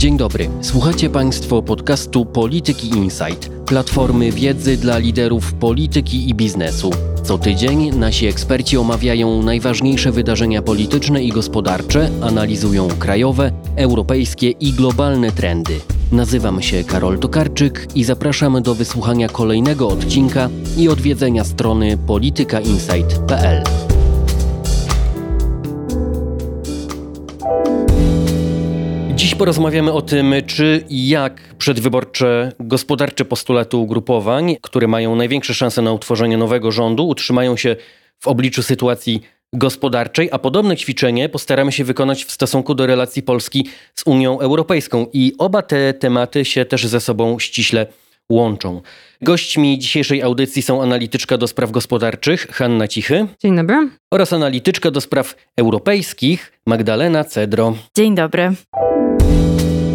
Dzień dobry. Słuchacie Państwo podcastu Polityki Insight, platformy wiedzy dla liderów polityki i biznesu. Co tydzień nasi eksperci omawiają najważniejsze wydarzenia polityczne i gospodarcze, analizują krajowe, europejskie i globalne trendy. Nazywam się Karol Tokarczyk i zapraszam do wysłuchania kolejnego odcinka i odwiedzenia strony politykainsight.pl. porozmawiamy o tym, czy i jak przedwyborcze gospodarcze postulaty ugrupowań, które mają największe szanse na utworzenie nowego rządu, utrzymają się w obliczu sytuacji gospodarczej, a podobne ćwiczenie postaramy się wykonać w stosunku do relacji Polski z Unią Europejską. I oba te tematy się też ze sobą ściśle łączą. Gośćmi dzisiejszej audycji są analityczka do spraw gospodarczych Hanna Cichy. Dzień dobry. Oraz analityczka do spraw europejskich Magdalena Cedro. Dzień dobry.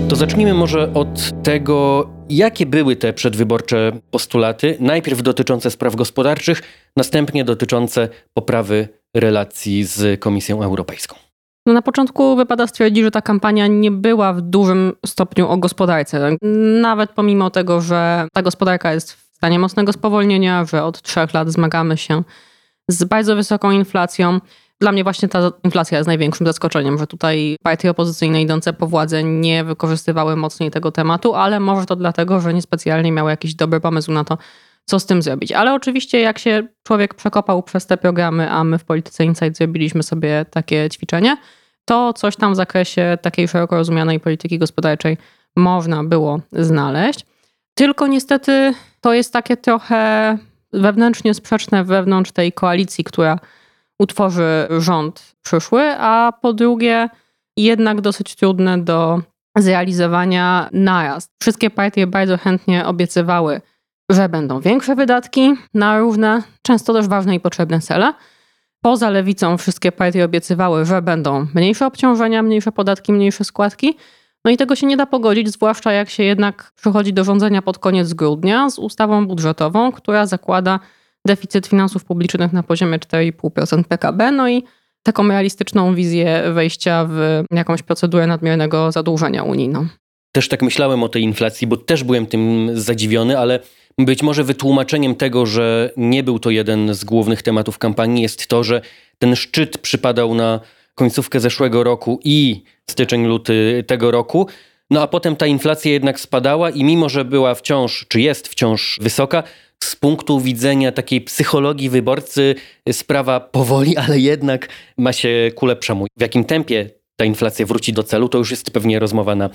To zacznijmy może od tego, jakie były te przedwyborcze postulaty. Najpierw dotyczące spraw gospodarczych, następnie dotyczące poprawy relacji z Komisją Europejską. No na początku wypada stwierdzić, że ta kampania nie była w dużym stopniu o gospodarce. Nawet pomimo tego, że ta gospodarka jest w stanie mocnego spowolnienia, że od trzech lat zmagamy się z bardzo wysoką inflacją. Dla mnie właśnie ta inflacja jest największym zaskoczeniem, że tutaj partie opozycyjne idące po władzę nie wykorzystywały mocniej tego tematu, ale może to dlatego, że niespecjalnie miały jakiś dobry pomysł na to, co z tym zrobić. Ale oczywiście, jak się człowiek przekopał przez te programy, a my w Polityce Insight zrobiliśmy sobie takie ćwiczenie, to coś tam w zakresie takiej szeroko rozumianej polityki gospodarczej można było znaleźć. Tylko niestety to jest takie trochę wewnętrznie sprzeczne wewnątrz tej koalicji, która utworzy rząd przyszły, a po drugie jednak dosyć trudne do zrealizowania naraz. Wszystkie partie bardzo chętnie obiecywały, że będą większe wydatki na różne, często też ważne i potrzebne cele. Poza lewicą wszystkie partie obiecywały, że będą mniejsze obciążenia, mniejsze podatki, mniejsze składki. No i tego się nie da pogodzić, zwłaszcza jak się jednak przychodzi do rządzenia pod koniec grudnia z ustawą budżetową, która zakłada deficyt finansów publicznych na poziomie 4,5% PKB, no i taką realistyczną wizję wejścia w jakąś procedurę nadmiernego zadłużenia unijną. Też tak myślałem o tej inflacji, bo też byłem tym zadziwiony, ale być może wytłumaczeniem tego, że nie był to jeden z głównych tematów kampanii, jest to, że ten szczyt przypadał na końcówkę zeszłego roku i styczeń, luty tego roku. No a potem ta inflacja jednak spadała i mimo, że była wciąż, czy jest wciąż wysoka, z punktu widzenia takiej psychologii wyborcy sprawa powoli, ale jednak ma się ku lepszemu. W jakim tempie ta inflacja wróci do celu, to już jest pewnie rozmowa na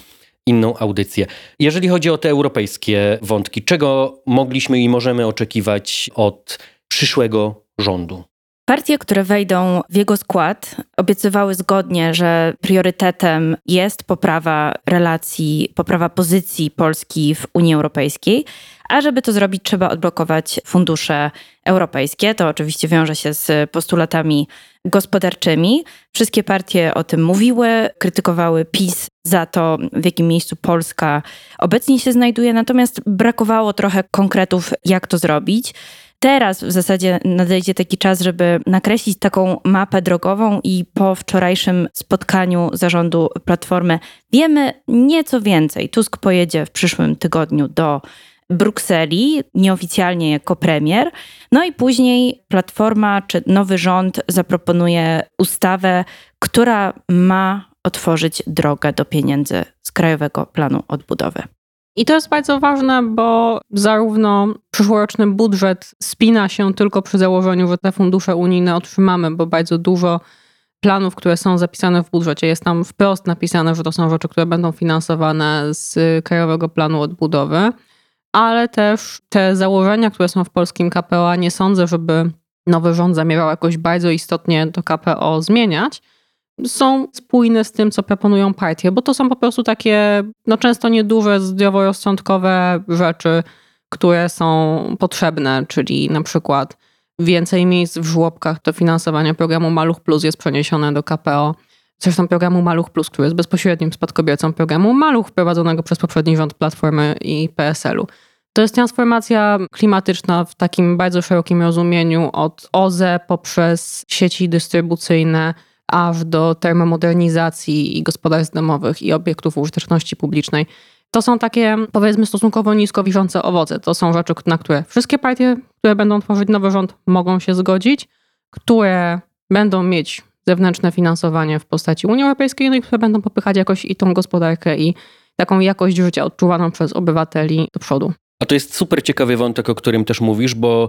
inną audycję. Jeżeli chodzi o te europejskie wątki, czego mogliśmy i możemy oczekiwać od przyszłego rządu? Partie, które wejdą w jego skład, obiecywały zgodnie, że priorytetem jest poprawa relacji, poprawa pozycji Polski w Unii Europejskiej, a żeby to zrobić, trzeba odblokować fundusze europejskie. To oczywiście wiąże się z postulatami gospodarczymi. Wszystkie partie o tym mówiły, krytykowały PiS za to, w jakim miejscu Polska obecnie się znajduje, natomiast brakowało trochę konkretów, jak to zrobić. Teraz w zasadzie nadejdzie taki czas, żeby nakreślić taką mapę drogową i po wczorajszym spotkaniu zarządu Platformy wiemy nieco więcej. Tusk pojedzie w przyszłym tygodniu do Brukseli, nieoficjalnie jako premier. No i później Platforma czy nowy rząd zaproponuje ustawę, która ma otworzyć drogę do pieniędzy z Krajowego Planu Odbudowy. I to jest bardzo ważne, bo zarówno przyszłoroczny budżet spina się tylko przy założeniu, że te fundusze unijne otrzymamy, bo bardzo dużo planów, które są zapisane w budżecie, jest tam wprost napisane, że to są rzeczy, które będą finansowane z Krajowego Planu Odbudowy, ale też te założenia, które są w polskim KPO, nie sądzę, żeby nowy rząd zamierzał jakoś bardzo istotnie to KPO zmieniać są spójne z tym, co proponują partie, bo to są po prostu takie, no często nieduże, zdroworozsądkowe rzeczy, które są potrzebne, czyli na przykład więcej miejsc w żłobkach do finansowania programu Maluch Plus jest przeniesione do KPO. Zresztą programu Maluch Plus, który jest bezpośrednim spadkobiercą programu Maluch prowadzonego przez poprzedni rząd Platformy i PSL-u. To jest transformacja klimatyczna w takim bardzo szerokim rozumieniu od OZE poprzez sieci dystrybucyjne, aż do termomodernizacji i gospodarstw domowych i obiektów użyteczności publicznej. To są takie, powiedzmy, stosunkowo nisko wiszące owoce. To są rzeczy, na które wszystkie partie, które będą tworzyć nowy rząd, mogą się zgodzić, które będą mieć zewnętrzne finansowanie w postaci Unii Europejskiej, no i które będą popychać jakoś i tą gospodarkę, i taką jakość życia odczuwaną przez obywateli do przodu. A to jest super ciekawy wątek, o którym też mówisz, bo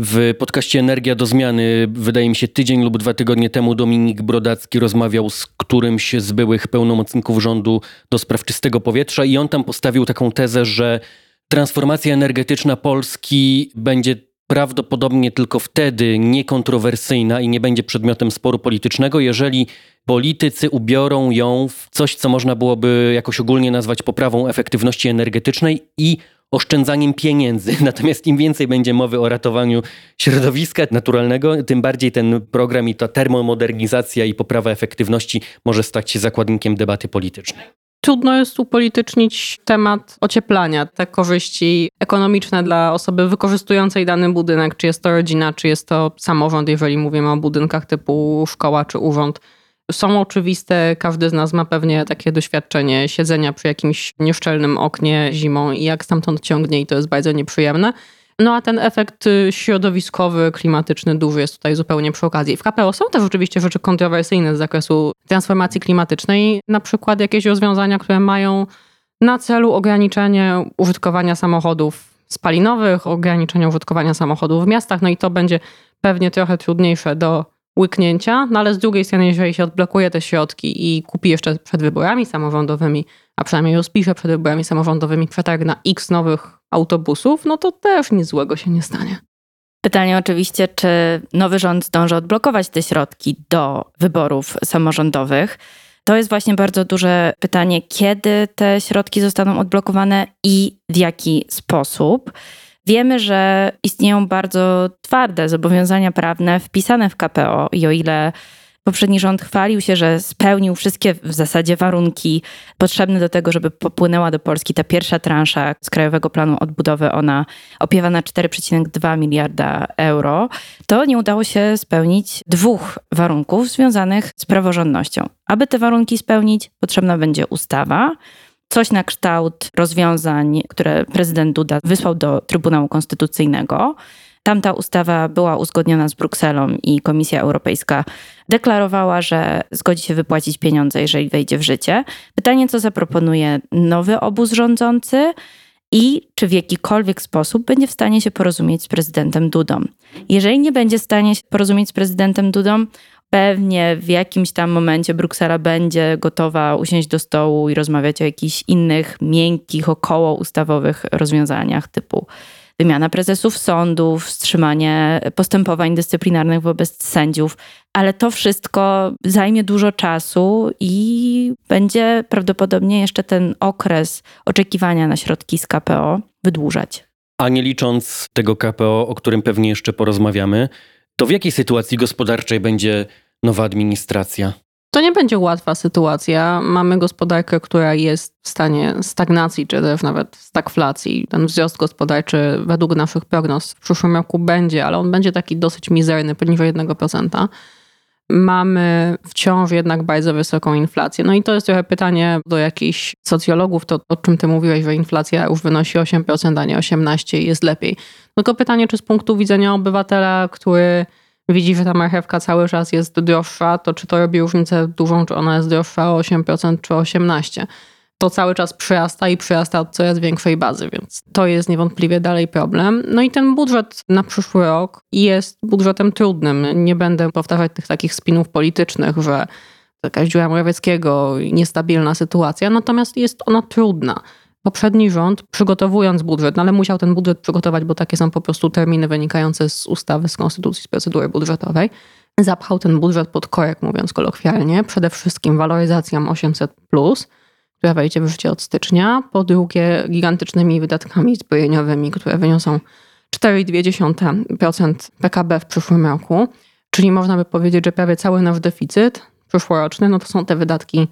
w podcaście Energia do Zmiany, wydaje mi się tydzień lub dwa tygodnie temu, Dominik Brodacki rozmawiał z którymś z byłych pełnomocników rządu do spraw czystego powietrza i on tam postawił taką tezę, że transformacja energetyczna Polski będzie prawdopodobnie tylko wtedy niekontrowersyjna i nie będzie przedmiotem sporu politycznego, jeżeli politycy ubiorą ją w coś, co można byłoby jakoś ogólnie nazwać poprawą efektywności energetycznej i oszczędzaniem pieniędzy. Natomiast im więcej będzie mowy o ratowaniu środowiska naturalnego, tym bardziej ten program i ta termomodernizacja i poprawa efektywności może stać się zakładnikiem debaty politycznej. Trudno jest upolitycznić temat ocieplania, te korzyści ekonomiczne dla osoby wykorzystującej dany budynek, czy jest to rodzina, czy jest to samorząd, jeżeli mówimy o budynkach typu szkoła czy urząd są oczywiste. Każdy z nas ma pewnie takie doświadczenie siedzenia przy jakimś nieszczelnym oknie zimą i jak stamtąd ciągnie i to jest bardzo nieprzyjemne. No a ten efekt y, środowiskowy, klimatyczny duży jest tutaj zupełnie przy okazji. W KPO są też oczywiście rzeczy kontrowersyjne z zakresu transformacji klimatycznej, na przykład jakieś rozwiązania, które mają na celu ograniczenie użytkowania samochodów spalinowych, ograniczenie użytkowania samochodów w miastach, no i to będzie pewnie trochę trudniejsze do łyknięcia, no ale z drugiej strony, jeżeli się odblokuje te środki i kupi jeszcze przed wyborami samorządowymi, a przynajmniej rozpisze przed wyborami samorządowymi przetarg na x nowych autobusów, no to też nic złego się nie stanie. Pytanie oczywiście, czy nowy rząd zdąży odblokować te środki do wyborów samorządowych. To jest właśnie bardzo duże pytanie, kiedy te środki zostaną odblokowane i w jaki sposób. Wiemy, że istnieją bardzo twarde zobowiązania prawne wpisane w KPO i o ile poprzedni rząd chwalił się, że spełnił wszystkie w zasadzie warunki potrzebne do tego, żeby popłynęła do Polski ta pierwsza transza z Krajowego Planu Odbudowy, ona opiewa na 4,2 miliarda euro, to nie udało się spełnić dwóch warunków związanych z praworządnością. Aby te warunki spełnić, potrzebna będzie ustawa, coś na kształt rozwiązań, które prezydent Duda wysłał do Trybunału Konstytucyjnego. Tamta ustawa była uzgodniona z Brukselą i Komisja Europejska deklarowała, że zgodzi się wypłacić pieniądze, jeżeli wejdzie w życie. Pytanie, co zaproponuje nowy obóz rządzący i czy w jakikolwiek sposób będzie w stanie się porozumieć z prezydentem Dudą. Jeżeli nie będzie w stanie się porozumieć z prezydentem Dudą, Pewnie w jakimś tam momencie Bruksela będzie gotowa usiąść do stołu i rozmawiać o jakichś innych, miękkich, około ustawowych rozwiązaniach typu wymiana prezesów sądów, wstrzymanie postępowań dyscyplinarnych wobec sędziów, ale to wszystko zajmie dużo czasu i będzie prawdopodobnie jeszcze ten okres oczekiwania na środki z KPO wydłużać. A nie licząc tego KPO, o którym pewnie jeszcze porozmawiamy, to w jakiej sytuacji gospodarczej będzie nowa administracja? To nie będzie łatwa sytuacja. Mamy gospodarkę, która jest w stanie stagnacji, czy też nawet stagflacji. Ten wzrost gospodarczy według naszych prognoz w przyszłym roku będzie, ale on będzie taki dosyć mizerny, poniżej 1%. Mamy wciąż jednak bardzo wysoką inflację. No i to jest trochę pytanie do jakichś socjologów, to o czym ty mówiłeś, że inflacja już wynosi 8%, a nie 18% i jest lepiej. Tylko pytanie, czy z punktu widzenia obywatela, który widzi, że ta marchewka cały czas jest droższa, to czy to robi różnicę dużą, czy ona jest droższa o 8% czy 18%. To cały czas przyrasta i przyrasta od coraz większej bazy, więc to jest niewątpliwie dalej problem. No i ten budżet na przyszły rok jest budżetem trudnym. Nie będę powtarzać tych takich spinów politycznych, że jakaś dziura Morawieckiego, niestabilna sytuacja, natomiast jest ona trudna poprzedni rząd, przygotowując budżet, no ale musiał ten budżet przygotować, bo takie są po prostu terminy wynikające z ustawy, z konstytucji, z procedury budżetowej, zapchał ten budżet pod korek, mówiąc kolokwialnie, przede wszystkim waloryzacją 800+, która wejdzie w życie od stycznia, po drugie gigantycznymi wydatkami zbrojeniowymi, które wyniosą 4,2% PKB w przyszłym roku, czyli można by powiedzieć, że prawie cały nasz deficyt przyszłoroczny, no to są te wydatki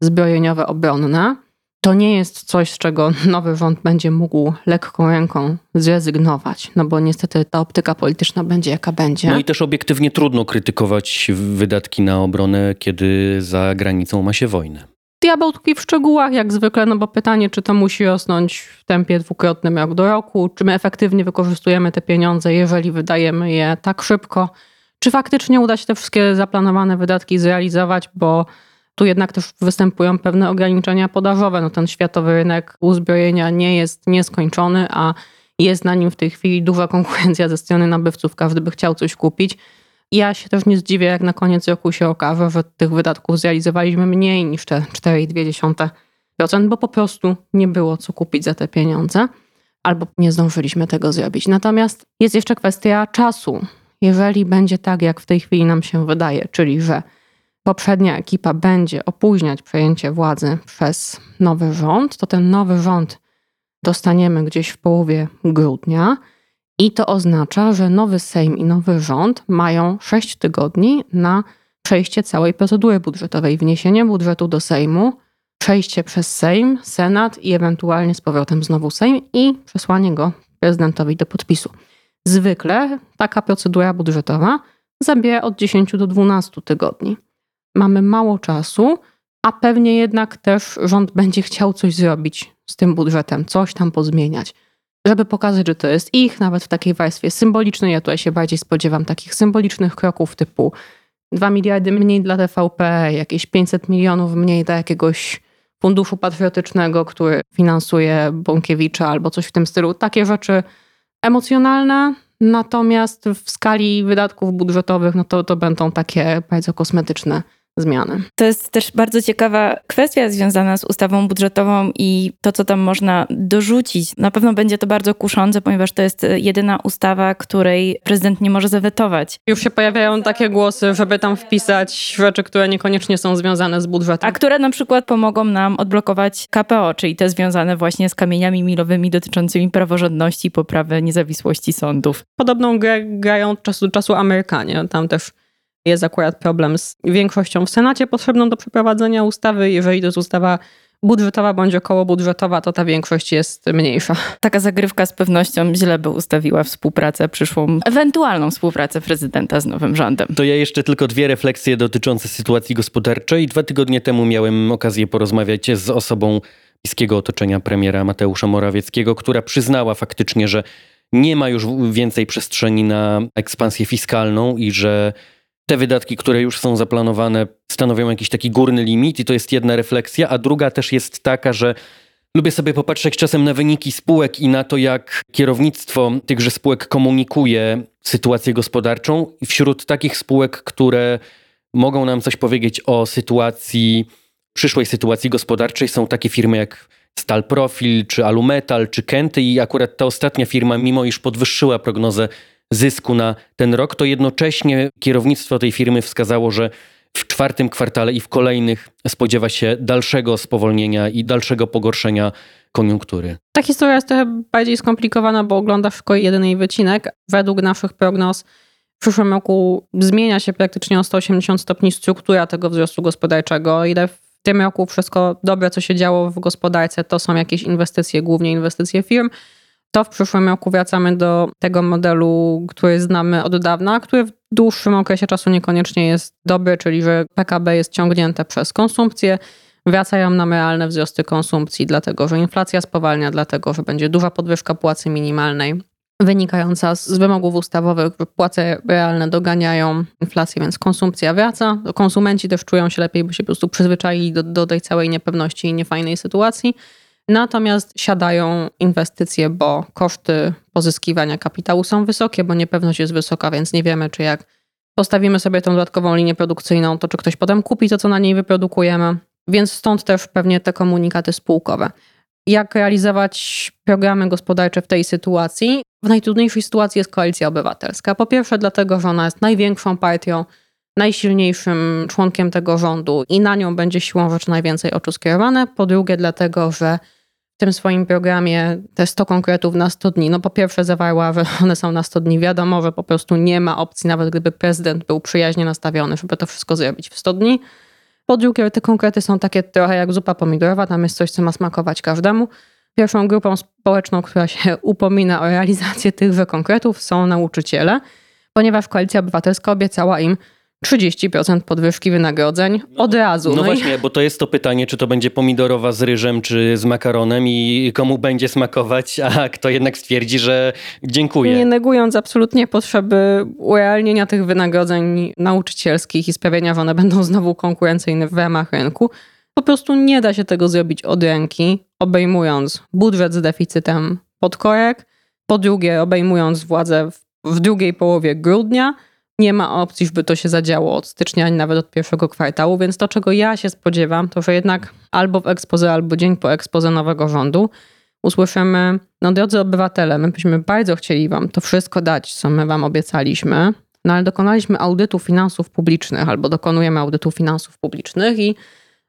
zbrojeniowe obronne. to nie jest coś, z czego nowy rząd będzie mógł lekką ręką zrezygnować, no bo niestety ta optyka polityczna będzie jaka będzie. No i też obiektywnie trudno krytykować wydatki na obronę, kiedy za granicą ma się wojnę. Diabeł tkwi w szczegółach, jak zwykle, no bo pytanie, czy to musi rosnąć w tempie dwukrotnym rok do roku, czy my efektywnie wykorzystujemy te pieniądze, jeżeli wydajemy je tak szybko, czy faktycznie uda się te wszystkie zaplanowane wydatki zrealizować, bo tu jednak też występują pewne ograniczenia podażowe. No ten światowy rynek uzbrojenia nie jest nieskończony, a jest na nim w tej chwili duża konkurencja ze strony nabywców. Każdy by chciał coś kupić. Ja się też nie zdziwię, jak na koniec roku się okaże, że tych wydatków zrealizowaliśmy mniej niż te 4,2%, bo po prostu nie było co kupić za te pieniądze, albo nie zdążyliśmy tego zrobić. Natomiast jest jeszcze kwestia czasu. Jeżeli będzie tak, jak w tej chwili nam się wydaje, czyli że poprzednia ekipa będzie opóźniać przejęcie władzy przez nowy rząd, to ten nowy rząd dostaniemy gdzieś w połowie grudnia. I to oznacza, że nowy Sejm i nowy rząd mają 6 tygodni na przejście całej procedury budżetowej, wniesienie budżetu do Sejmu, przejście przez Sejm, Senat i ewentualnie z powrotem znowu Sejm i przesłanie go prezydentowi do podpisu. Zwykle taka procedura budżetowa zabiera od 10 do 12 tygodni mamy mało czasu, a pewnie jednak też rząd będzie chciał coś zrobić z tym budżetem, coś tam pozmieniać, żeby pokazać, że to jest ich, nawet w takiej warstwie symbolicznej. Ja tutaj się bardziej spodziewam takich symbolicznych kroków typu 2 miliardy mniej dla TVP, jakieś 500 milionów mniej dla jakiegoś funduszu patriotycznego, który finansuje Bąkiewicza albo coś w tym stylu. Takie rzeczy emocjonalne, natomiast w skali wydatków budżetowych, no to, to będą takie bardzo kosmetyczne zmiany. To jest też bardzo ciekawa kwestia związana z ustawą budżetową i to, co tam można dorzucić. Na pewno będzie to bardzo kuszące, ponieważ to jest jedyna ustawa, której prezydent nie może zawetować. Już się pojawiają takie głosy, żeby tam wpisać rzeczy, które niekoniecznie są związane z budżetem. A które na przykład pomogą nam odblokować KPO, czyli te związane właśnie z kamieniami milowymi dotyczącymi praworządności i poprawy niezawisłości sądów. Podobną grę grają od czasu do czasu Amerykanie. Tam też jest akurat problem z większością w Senacie potrzebną do przeprowadzenia ustawy. Jeżeli to jest ustawa budżetowa bądź około budżetowa, to ta większość jest mniejsza. Taka zagrywka z pewnością źle by ustawiła współpracę, przyszłą, ewentualną współpracę prezydenta z nowym rządem. To ja jeszcze tylko dwie refleksje dotyczące sytuacji gospodarczej. Dwa tygodnie temu miałem okazję porozmawiać z osobą bliskiego otoczenia premiera Mateusza Morawieckiego, która przyznała faktycznie, że nie ma już więcej przestrzeni na ekspansję fiskalną i że te wydatki, które już są zaplanowane, stanowią jakiś taki górny limit i to jest jedna refleksja, a druga też jest taka, że lubię sobie popatrzeć czasem na wyniki spółek i na to, jak kierownictwo tychże spółek komunikuje sytuację gospodarczą. I wśród takich spółek, które mogą nam coś powiedzieć o sytuacji, przyszłej sytuacji gospodarczej, są takie firmy jak Stal Profil, czy Alumetal, czy Kenty i akurat ta ostatnia firma, mimo iż podwyższyła prognozę zysku na ten rok, to jednocześnie kierownictwo tej firmy wskazało, że w czwartym kwartale i w kolejnych spodziewa się dalszego spowolnienia i dalszego pogorszenia koniunktury. Ta historia jest trochę bardziej skomplikowana, bo oglądasz tylko jeden jej wycinek. Według naszych prognoz w przyszłym roku zmienia się praktycznie o 180 stopni struktura tego wzrostu gospodarczego. Ile w tym roku wszystko dobre, co się działo w gospodarce, to są jakieś inwestycje, głównie inwestycje firm to w przyszłym roku wracamy do tego modelu, który znamy od dawna, który w dłuższym okresie czasu niekoniecznie jest dobry, czyli że PKB jest ciągnięte przez konsumpcję, wracają nam realne wzrosty konsumpcji, dlatego że inflacja spowalnia, dlatego że będzie duża podwyżka płacy minimalnej wynikająca z wymogów ustawowych, że płace realne doganiają inflację, więc konsumpcja wraca. Konsumenci też czują się lepiej, bo się po prostu przyzwyczaili do, do tej całej niepewności i niefajnej sytuacji. Natomiast siadają inwestycje, bo koszty pozyskiwania kapitału są wysokie, bo niepewność jest wysoka, więc nie wiemy, czy jak postawimy sobie tą dodatkową linię produkcyjną, to czy ktoś potem kupi to, co na niej wyprodukujemy. Więc stąd też pewnie te komunikaty spółkowe. Jak realizować programy gospodarcze w tej sytuacji? W najtrudniejszej sytuacji jest koalicja obywatelska. Po pierwsze, dlatego, że ona jest największą partią, najsilniejszym członkiem tego rządu i na nią będzie siłą rzeczy najwięcej oczu skierowane. Po drugie, dlatego, że tym swoim programie te 100 konkretów na 100 dni, no po pierwsze zawarła, że one są na 100 dni. Wiadomo, że po prostu nie ma opcji, nawet gdyby prezydent był przyjaźnie nastawiony, żeby to wszystko zrobić w 100 dni. Po drugie, te konkrety są takie trochę jak zupa pomidorowa, tam jest coś, co ma smakować każdemu. Pierwszą grupą społeczną, która się upomina o realizację tychże konkretów są nauczyciele, ponieważ Koalicja Obywatelska obiecała im 30% podwyżki wynagrodzeń od razu. No, No i- właśnie, bo to jest to pytanie, czy to będzie pomidorowa z ryżem, czy z makaronem i komu będzie smakować, a kto jednak stwierdzi, że dziękuję. Nie negując absolutnie potrzeby urealnienia tych wynagrodzeń nauczycielskich i sprawienia, że one będą znowu konkurencyjne w ramach rynku, po prostu nie da się tego zrobić od ręki, obejmując budżet z deficytem podkorek, po drugie obejmując władzę w, w drugiej połowie grudnia. Nie ma opcji, żeby to się zadziało od stycznia, ani nawet od pierwszego kwartału, więc to, czego ja się spodziewam, to że jednak albo w ekspoze, albo dzień po ekspoze nowego rządu usłyszymy, no drodzy obywatele, my byśmy bardzo chcieli wam to wszystko dać, co my wam obiecaliśmy, no ale dokonaliśmy audytu finansów publicznych albo dokonujemy audytu finansów publicznych i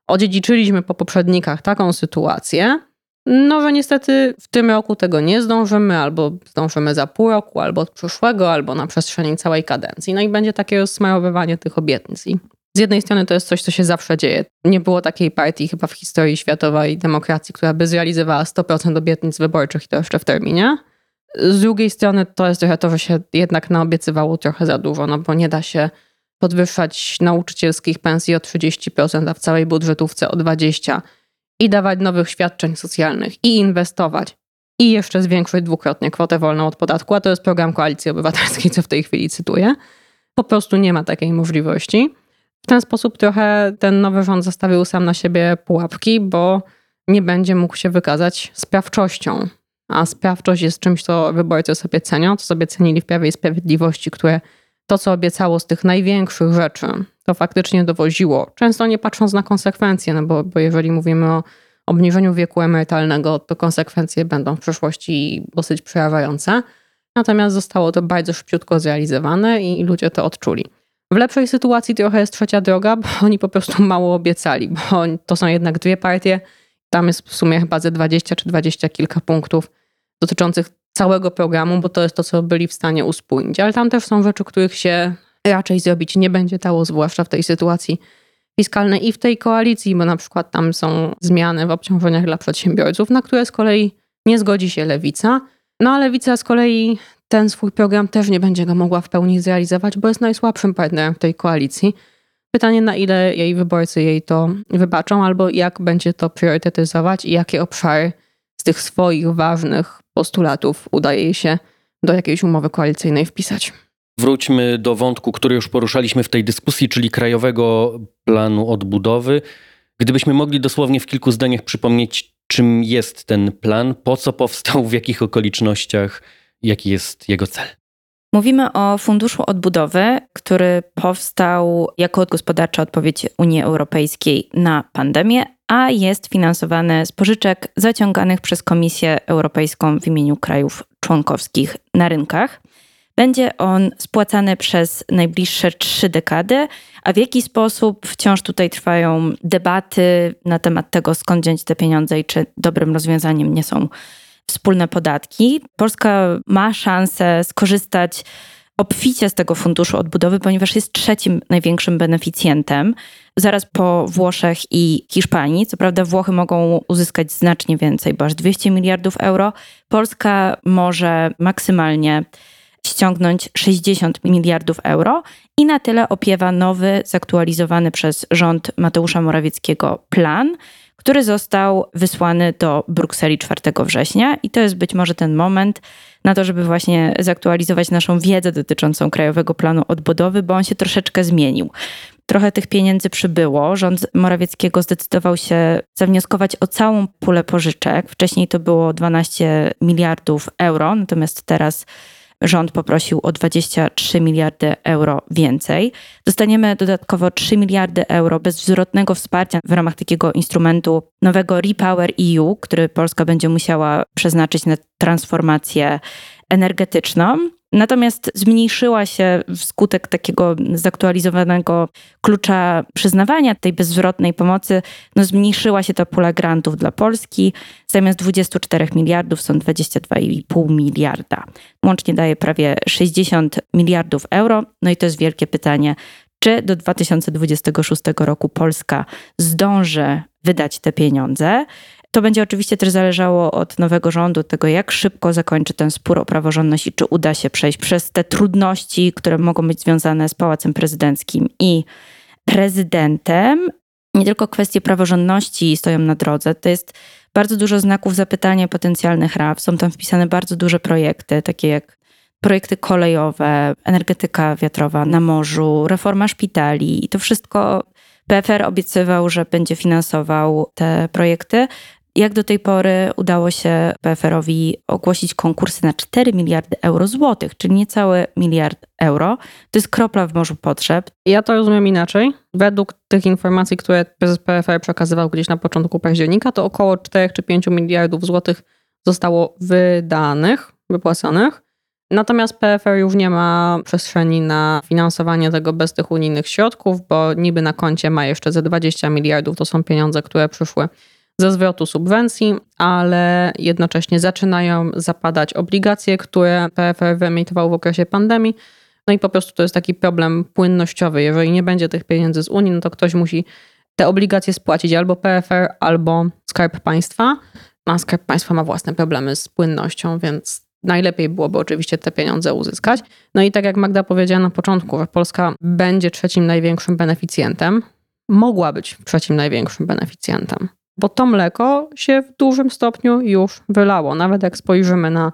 odziedziczyliśmy po poprzednikach taką sytuację, no że niestety w tym roku tego nie zdążymy, albo zdążymy za pół roku, albo od przyszłego, albo na przestrzeni całej kadencji. No i będzie takie rozsmarowywanie tych obietnic. I z jednej strony to jest coś, co się zawsze dzieje. Nie było takiej partii chyba w historii światowej demokracji, która by zrealizowała 100% obietnic wyborczych i to jeszcze w terminie. Z drugiej strony to jest trochę to, że się jednak naobiecywało trochę za dużo, no bo nie da się podwyższać nauczycielskich pensji o 30%, a w całej budżetówce o 20% i dawać nowych świadczeń socjalnych i inwestować i jeszcze zwiększyć dwukrotnie kwotę wolną od podatku, a to jest program Koalicji Obywatelskiej, co w tej chwili cytuję. Po prostu nie ma takiej możliwości. W ten sposób trochę ten nowy rząd zastawił sam na siebie pułapki, bo nie będzie mógł się wykazać sprawczością. A sprawczość jest czymś, co wyborcy sobie cenią, co sobie cenili w Prawie i Sprawiedliwości, które to, co obiecało z tych największych rzeczy, to faktycznie dowoziło. Często nie patrząc na konsekwencje, no bo, bo jeżeli mówimy o obniżeniu wieku emerytalnego, to konsekwencje będą w przyszłości dosyć przerażające. Natomiast zostało to bardzo szybciutko zrealizowane i ludzie to odczuli. W lepszej sytuacji trochę jest trzecia droga, bo oni po prostu mało obiecali, bo to są jednak dwie partie. Tam jest w sumie chyba ze 20 czy 20 kilka punktów dotyczących całego programu, bo to jest to, co byli w stanie uspójnić. Ale tam też są rzeczy, których się raczej zrobić nie będzie dało, zwłaszcza w tej sytuacji fiskalnej i w tej koalicji, bo na przykład tam są zmiany w obciążeniach dla przedsiębiorców, na które z kolei nie zgodzi się lewica. No a lewica z kolei ten swój program też nie będzie go mogła w pełni zrealizować, bo jest najsłabszym partnerem w tej koalicji. Pytanie, na ile jej wyborcy jej to wybaczą, albo jak będzie to priorytetyzować i jakie obszary z tych swoich ważnych postulatów udaje jej się do jakiejś umowy koalicyjnej wpisać. Wróćmy do wątku, który już poruszaliśmy w tej dyskusji, czyli Krajowego Planu Odbudowy. Gdybyśmy mogli dosłownie w kilku zdaniach przypomnieć, czym jest ten plan, po co powstał, w jakich okolicznościach, jaki jest jego cel. Mówimy o Funduszu Odbudowy, który powstał jako gospodarcza odpowiedź Unii Europejskiej na pandemię, a jest finansowany z pożyczek zaciąganych przez Komisję Europejską w imieniu krajów członkowskich na rynkach. Będzie on spłacany przez najbliższe trzy dekady, a w jaki sposób wciąż tutaj trwają debaty na temat tego, skąd wziąć te pieniądze i czy dobrym rozwiązaniem nie są wspólne podatki. Polska ma szansę skorzystać obficie z tego funduszu odbudowy, ponieważ jest trzecim największym beneficjentem, zaraz po Włoszech i Hiszpanii. Co prawda Włochy mogą uzyskać znacznie więcej, bo aż 200 miliardów euro. Polska może maksymalnie ściągnąć 60 miliardów euro i na tyle opiewa nowy, zaktualizowany przez rząd Mateusza Morawieckiego plan, który został wysłany do Brukseli 4 września i to jest być może ten moment na to, żeby właśnie zaktualizować naszą wiedzę dotyczącą Krajowego Planu Odbudowy, bo on się troszeczkę zmienił. Trochę tych pieniędzy przybyło. Rząd Morawieckiego zdecydował się zawnioskować o całą pulę pożyczek. Wcześniej to było 12 miliardów euro, natomiast teraz rząd poprosił o 23 miliardy euro więcej. Dostaniemy dodatkowo 3 miliardy euro bezwzwrotnego wsparcia w ramach takiego instrumentu nowego Repower EU, który Polska będzie musiała przeznaczyć na transformację energetyczną. Natomiast zmniejszyła się wskutek takiego zaktualizowanego klucza przyznawania tej bezzwrotnej pomocy, no zmniejszyła się ta pula grantów dla Polski. Zamiast 24 miliardów są 22,5 miliarda. Łącznie daje prawie 60 miliardów euro. No i to jest wielkie pytanie, czy do 2026 roku Polska zdąży wydać te pieniądze. To będzie oczywiście też zależało od nowego rządu, tego jak szybko zakończy ten spór o praworządność i czy uda się przejść przez te trudności, które mogą być związane z Pałacem Prezydenckim i prezydentem. Nie tylko kwestie praworządności stoją na drodze, to jest bardzo dużo znaków zapytania potencjalnych RAW. Są tam wpisane bardzo duże projekty, takie jak projekty kolejowe, energetyka wiatrowa na morzu, reforma szpitali i to wszystko PFR obiecywał, że będzie finansował te projekty. Jak do tej pory udało się PFR-owi ogłosić konkursy na 4 miliardy euro złotych, czyli niecały miliard euro. To jest kropla w morzu potrzeb. Ja to rozumiem inaczej. Według tych informacji, które PFR przekazywał gdzieś na początku października, to około 4 czy 5 miliardów złotych zostało wydanych, wypłaconych. Natomiast PFR już nie ma przestrzeni na finansowanie tego bez tych unijnych środków, bo niby na koncie ma jeszcze ze 20 miliardów. To są pieniądze, które przyszły ze zwrotu subwencji, ale jednocześnie zaczynają zapadać obligacje, które PFR wyemitował w okresie pandemii. No i po prostu to jest taki problem płynnościowy. Jeżeli nie będzie tych pieniędzy z Unii, no to ktoś musi te obligacje spłacić albo PFR, albo Skarb Państwa. A Skarb Państwa ma własne problemy z płynnością, więc najlepiej byłoby oczywiście te pieniądze uzyskać. No i tak jak Magda powiedziała na początku, że Polska będzie trzecim największym beneficjentem, mogła być trzecim największym beneficjentem bo to mleko się w dużym stopniu już wylało. Nawet jak spojrzymy na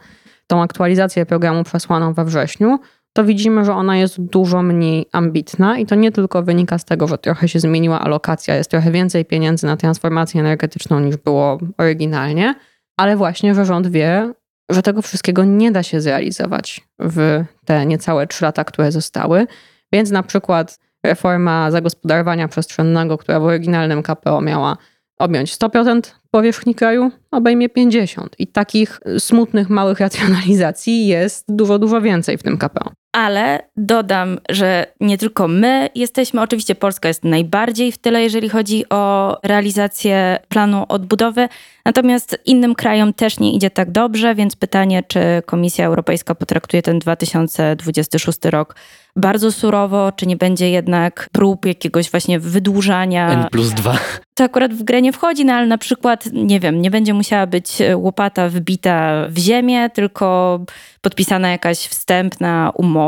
tą aktualizację programu przesłaną we wrześniu, to widzimy, że ona jest dużo mniej ambitna i to nie tylko wynika z tego, że trochę się zmieniła alokacja, jest trochę więcej pieniędzy na transformację energetyczną niż było oryginalnie, ale właśnie, że rząd wie, że tego wszystkiego nie da się zrealizować w te niecałe trzy lata, które zostały. Więc na przykład reforma zagospodarowania przestrzennego, która w oryginalnym KPO miała objąć 100% powierzchni kraju, obejmie 50%. I takich smutnych, małych racjonalizacji jest dużo, dużo więcej w tym KPO. Ale dodam, że nie tylko my jesteśmy, oczywiście Polska jest najbardziej w tyle, jeżeli chodzi o realizację planu odbudowy, natomiast innym krajom też nie idzie tak dobrze, więc pytanie, czy Komisja Europejska potraktuje ten 2026 rok bardzo surowo, czy nie będzie jednak prób jakiegoś właśnie wydłużania. N plus dwa. To akurat w grę nie wchodzi, no ale na przykład, nie wiem, nie będzie musiała być łopata wbita w ziemię, tylko podpisana jakaś wstępna umowa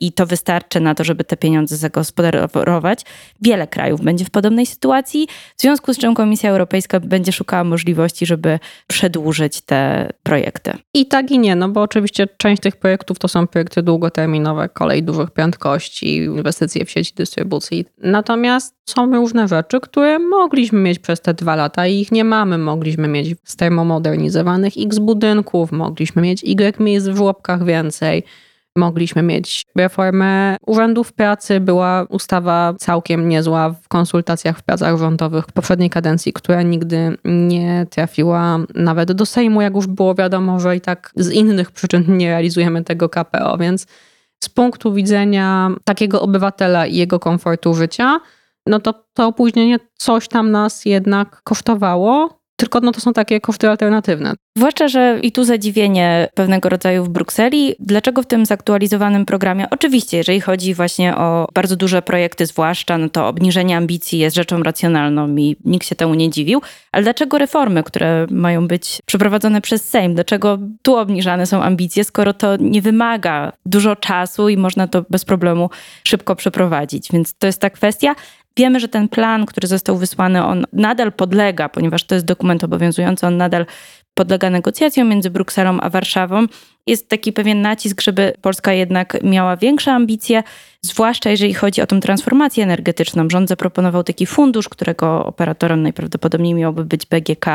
i to wystarczy na to, żeby te pieniądze zagospodarować. Wiele krajów będzie w podobnej sytuacji, w związku z czym Komisja Europejska będzie szukała możliwości, żeby przedłużyć te projekty. I tak i nie, no bo oczywiście część tych projektów to są projekty długoterminowe, kolej dużych prędkości, inwestycje w sieci dystrybucji. Natomiast są różne rzeczy, które mogliśmy mieć przez te dwa lata i ich nie mamy. Mogliśmy mieć z termomodernizowanych x budynków, mogliśmy mieć y miejsc w żłobkach więcej. Mogliśmy mieć reformę urzędów pracy. Była ustawa całkiem niezła w konsultacjach w pracach rządowych poprzedniej kadencji, która nigdy nie trafiła nawet do Sejmu, jak już było wiadomo, że i tak z innych przyczyn nie realizujemy tego KPO. Więc z punktu widzenia takiego obywatela i jego komfortu życia, no to to opóźnienie coś tam nas jednak kosztowało. Tylko no to są takie koszty alternatywne. Zwłaszcza, że i tu zadziwienie pewnego rodzaju w Brukseli. Dlaczego w tym zaktualizowanym programie? Oczywiście, jeżeli chodzi właśnie o bardzo duże projekty, zwłaszcza, no to obniżenie ambicji jest rzeczą racjonalną i nikt się temu nie dziwił. Ale dlaczego reformy, które mają być przeprowadzone przez Sejm, dlaczego tu obniżane są ambicje, skoro to nie wymaga dużo czasu i można to bez problemu szybko przeprowadzić? Więc to jest ta kwestia. Wiemy, że ten plan, który został wysłany, on nadal podlega, ponieważ to jest dokument obowiązujący, on nadal podlega negocjacjom między Brukselą a Warszawą. Jest taki pewien nacisk, żeby Polska jednak miała większe ambicje, zwłaszcza jeżeli chodzi o tą transformację energetyczną. Rząd zaproponował taki fundusz, którego operatorem najprawdopodobniej miałby być BGK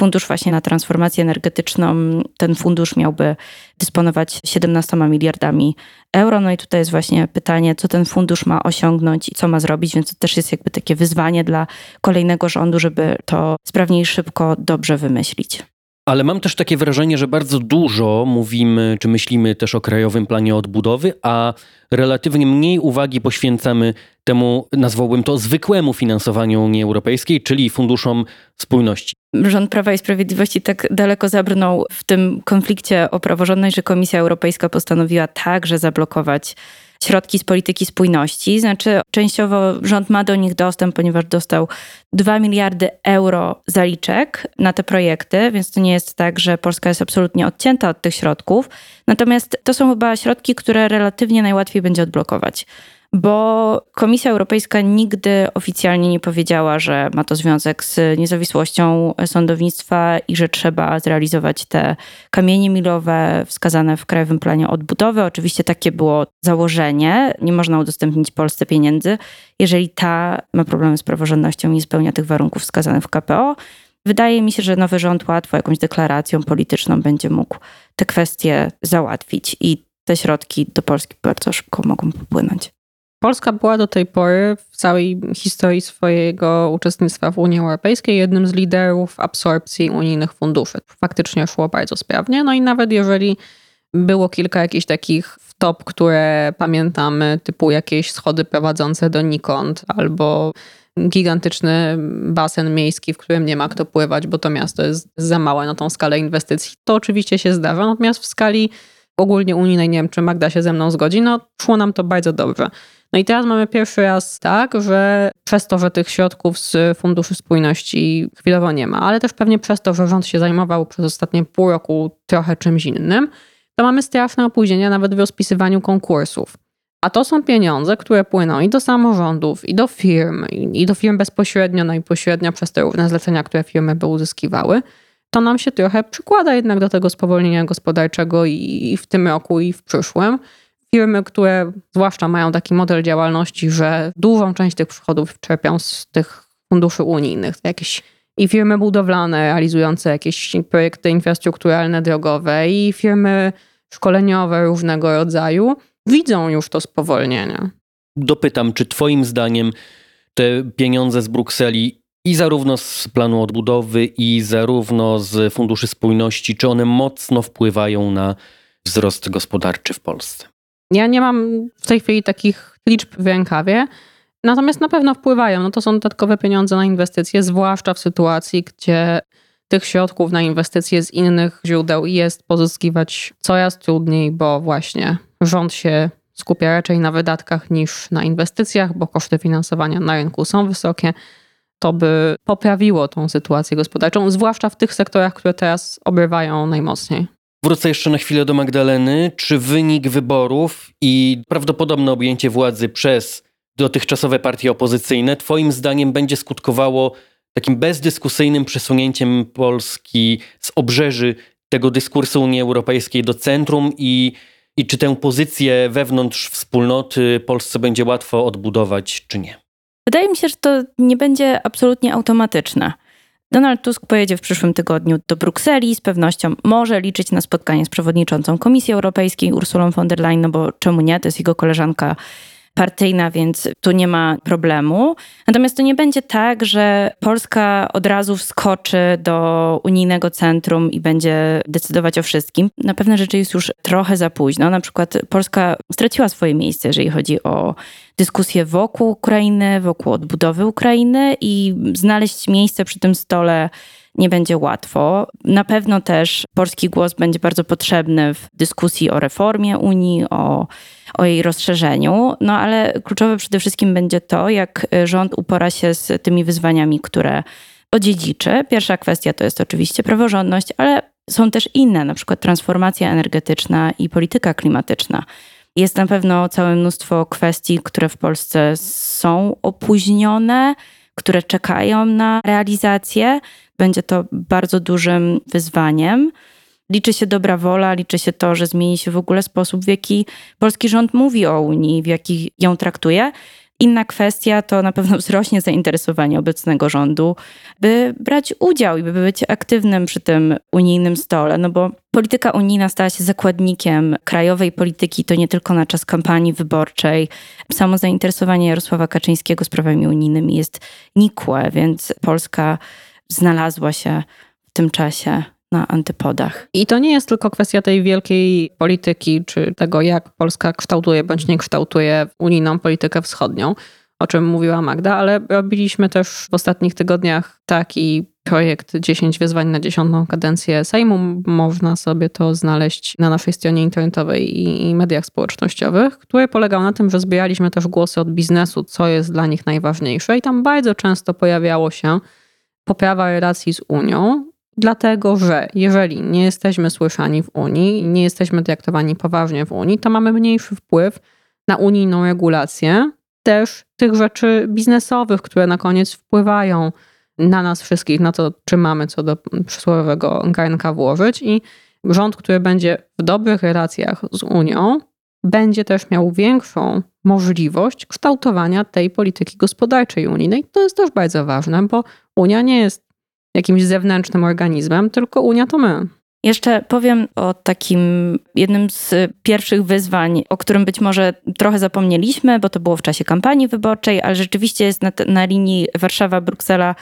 fundusz właśnie na transformację energetyczną. Ten fundusz miałby dysponować 17 miliardami euro. No i tutaj jest właśnie pytanie, co ten fundusz ma osiągnąć i co ma zrobić, więc to też jest jakby takie wyzwanie dla kolejnego rządu, żeby to sprawnie i szybko dobrze wymyślić. Ale mam też takie wrażenie, że bardzo dużo mówimy, czy myślimy też o Krajowym Planie Odbudowy, a relatywnie mniej uwagi poświęcamy temu, nazwałbym to, zwykłemu finansowaniu Unii Europejskiej, czyli funduszom spójności. Rząd Prawa i Sprawiedliwości tak daleko zabrnął w tym konflikcie o praworządność, że Komisja Europejska postanowiła także zablokować środki z polityki spójności. Znaczy, częściowo rząd ma do nich dostęp, ponieważ dostał 2 miliardy euro zaliczek na te projekty, więc to nie jest tak, że Polska jest absolutnie odcięta od tych środków. Natomiast to są chyba środki, które relatywnie najłatwiej będzie odblokować bo Komisja Europejska nigdy oficjalnie nie powiedziała, że ma to związek z niezawisłością sądownictwa i że trzeba zrealizować te kamienie milowe wskazane w Krajowym Planie Odbudowy. Oczywiście takie było założenie. Nie można udostępnić Polsce pieniędzy, jeżeli ta ma problemy z praworządnością i nie spełnia tych warunków wskazanych w KPO. Wydaje mi się, że nowy rząd łatwo jakąś deklaracją polityczną będzie mógł te kwestie załatwić i te środki do Polski bardzo szybko mogą popłynąć. Polska była do tej pory w całej historii swojego uczestnictwa w Unii Europejskiej jednym z liderów absorpcji unijnych funduszy. Faktycznie szło bardzo sprawnie. No i nawet jeżeli było kilka jakichś takich top, które pamiętamy, typu jakieś schody prowadzące donikąd albo gigantyczny basen miejski, w którym nie ma kto pływać, bo to miasto jest za małe na tą skalę inwestycji. To oczywiście się zdarza, natomiast w skali ogólnie unijnej, nie wiem czy Magda się ze mną zgodzi, no szło nam to bardzo dobrze. No i teraz mamy pierwszy raz tak, że przez to, że tych środków z Funduszu Spójności chwilowo nie ma, ale też pewnie przez to, że rząd się zajmował przez ostatnie pół roku trochę czymś innym, to mamy straszne opóźnienia nawet w rozpisywaniu konkursów. A to są pieniądze, które płyną i do samorządów, i do firm, i do firm bezpośrednio, no i pośrednio przez te różne zlecenia, które firmy by uzyskiwały. To nam się trochę przykłada jednak do tego spowolnienia gospodarczego i w tym roku, i w przyszłym firmy, które zwłaszcza mają taki model działalności, że dużą część tych przychodów czerpią z tych funduszy unijnych, jakieś i firmy budowlane realizujące jakieś projekty infrastrukturalne, drogowe, i firmy szkoleniowe różnego rodzaju, widzą już to spowolnienie. Dopytam, czy Twoim zdaniem te pieniądze z Brukseli i zarówno z planu odbudowy, i zarówno z funduszy spójności, czy one mocno wpływają na wzrost gospodarczy w Polsce? Ja nie mam w tej chwili takich liczb w rękawie, natomiast na pewno wpływają. No to są dodatkowe pieniądze na inwestycje, zwłaszcza w sytuacji, gdzie tych środków na inwestycje z innych źródeł jest pozyskiwać coraz trudniej, bo właśnie rząd się skupia raczej na wydatkach niż na inwestycjach, bo koszty finansowania na rynku są wysokie. To by poprawiło tą sytuację gospodarczą, zwłaszcza w tych sektorach, które teraz obrywają najmocniej. Wrócę jeszcze na chwilę do Magdaleny. Czy wynik wyborów i prawdopodobne objęcie władzy przez dotychczasowe partie opozycyjne, Twoim zdaniem, będzie skutkowało takim bezdyskusyjnym przesunięciem Polski z obrzeży tego dyskursu Unii Europejskiej do centrum i, i czy tę pozycję wewnątrz wspólnoty Polsce będzie łatwo odbudować, czy nie? Wydaje mi się, że to nie będzie absolutnie automatyczne. Donald Tusk pojedzie w przyszłym tygodniu do Brukseli. Z pewnością może liczyć na spotkanie z przewodniczącą Komisji Europejskiej Ursulą von der Leyen, no bo czemu nie? To jest jego koleżanka partyjna, więc tu nie ma problemu. Natomiast to nie będzie tak, że Polska od razu wskoczy do unijnego centrum i będzie decydować o wszystkim. Na pewne rzeczy jest już trochę za późno. Na przykład Polska straciła swoje miejsce, jeżeli chodzi o dyskusję wokół Ukrainy, wokół odbudowy Ukrainy i znaleźć miejsce przy tym stole nie będzie łatwo. Na pewno też polski głos będzie bardzo potrzebny w dyskusji o reformie Unii, o, o jej rozszerzeniu, no ale kluczowe przede wszystkim będzie to, jak rząd upora się z tymi wyzwaniami, które odziedziczy. Pierwsza kwestia to jest oczywiście praworządność, ale są też inne, na przykład transformacja energetyczna i polityka klimatyczna. Jest na pewno całe mnóstwo kwestii, które w Polsce są opóźnione, które czekają na realizację. Będzie to bardzo dużym wyzwaniem. Liczy się dobra wola, liczy się to, że zmieni się w ogóle sposób, w jaki polski rząd mówi o Unii, w jaki ją traktuje. Inna kwestia to na pewno wzrośnie zainteresowanie obecnego rządu, by brać udział i by być aktywnym przy tym unijnym stole, no bo polityka unijna stała się zakładnikiem krajowej polityki, to nie tylko na czas kampanii wyborczej. Samo zainteresowanie Jarosława Kaczyńskiego sprawami unijnymi jest nikłe, więc Polska znalazła się w tym czasie na antypodach. I to nie jest tylko kwestia tej wielkiej polityki, czy tego, jak Polska kształtuje bądź nie kształtuje unijną politykę wschodnią, o czym mówiła Magda, ale robiliśmy też w ostatnich tygodniach taki projekt 10 wyzwań na dziesiątą kadencję Sejmu. Można sobie to znaleźć na naszej stronie internetowej i mediach społecznościowych, który polegał na tym, że zbieraliśmy też głosy od biznesu, co jest dla nich najważniejsze i tam bardzo często pojawiało się poprawa relacji z Unią, dlatego że jeżeli nie jesteśmy słyszani w Unii, nie jesteśmy traktowani poważnie w Unii, to mamy mniejszy wpływ na unijną regulację, też tych rzeczy biznesowych, które na koniec wpływają na nas wszystkich, na to, czy mamy co do przysłowiowego garnka włożyć. I rząd, który będzie w dobrych relacjach z Unią, będzie też miał większą możliwość kształtowania tej polityki gospodarczej unijnej. To jest też bardzo ważne, bo Unia nie jest jakimś zewnętrznym organizmem, tylko Unia to my. Jeszcze powiem o takim jednym z pierwszych wyzwań, o którym być może trochę zapomnieliśmy, bo to było w czasie kampanii wyborczej, ale rzeczywiście jest na, na linii Warszawa-Bruksela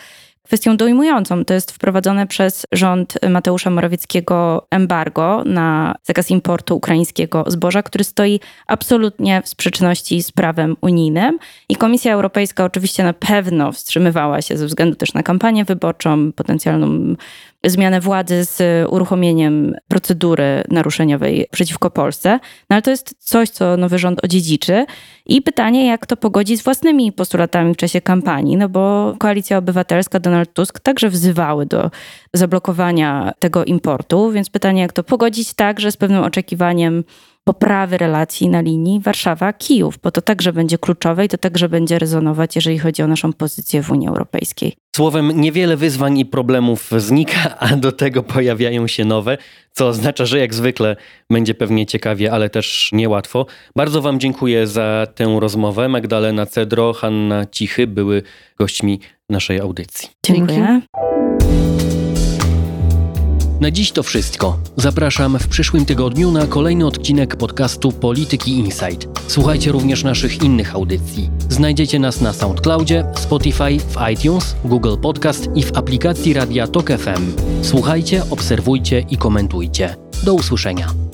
kwestią dojmującą. To jest wprowadzone przez rząd Mateusza Morawieckiego embargo na zakaz importu ukraińskiego zboża, który stoi absolutnie w sprzeczności z prawem unijnym. I Komisja Europejska oczywiście na pewno wstrzymywała się ze względu też na kampanię wyborczą, potencjalną zmianę władzy z uruchomieniem procedury naruszeniowej przeciwko Polsce. No ale to jest coś, co nowy rząd odziedziczy. I pytanie, jak to pogodzi z własnymi postulatami w czasie kampanii, no bo Koalicja Obywatelska, Donald Tusk także wzywały do zablokowania tego importu, więc pytanie, jak to pogodzić także z pewnym oczekiwaniem poprawy relacji na linii Warszawa-Kijów, bo to także będzie kluczowe i to także będzie rezonować, jeżeli chodzi o naszą pozycję w Unii Europejskiej. Słowem, niewiele wyzwań i problemów znika, a do tego pojawiają się nowe, co oznacza, że jak zwykle będzie pewnie ciekawie, ale też niełatwo. Bardzo Wam dziękuję za tę rozmowę. Magdalena Cedro, Hanna Cichy były gośćmi naszej audycji. Dziękuję. Na dziś to wszystko. Zapraszam w przyszłym tygodniu na kolejny odcinek podcastu Polityki Insight. Słuchajcie również naszych innych audycji. Znajdziecie nas na SoundCloudzie, Spotify, w iTunes, Google Podcast i w aplikacji Radia Tok FM. Słuchajcie, obserwujcie i komentujcie. Do usłyszenia.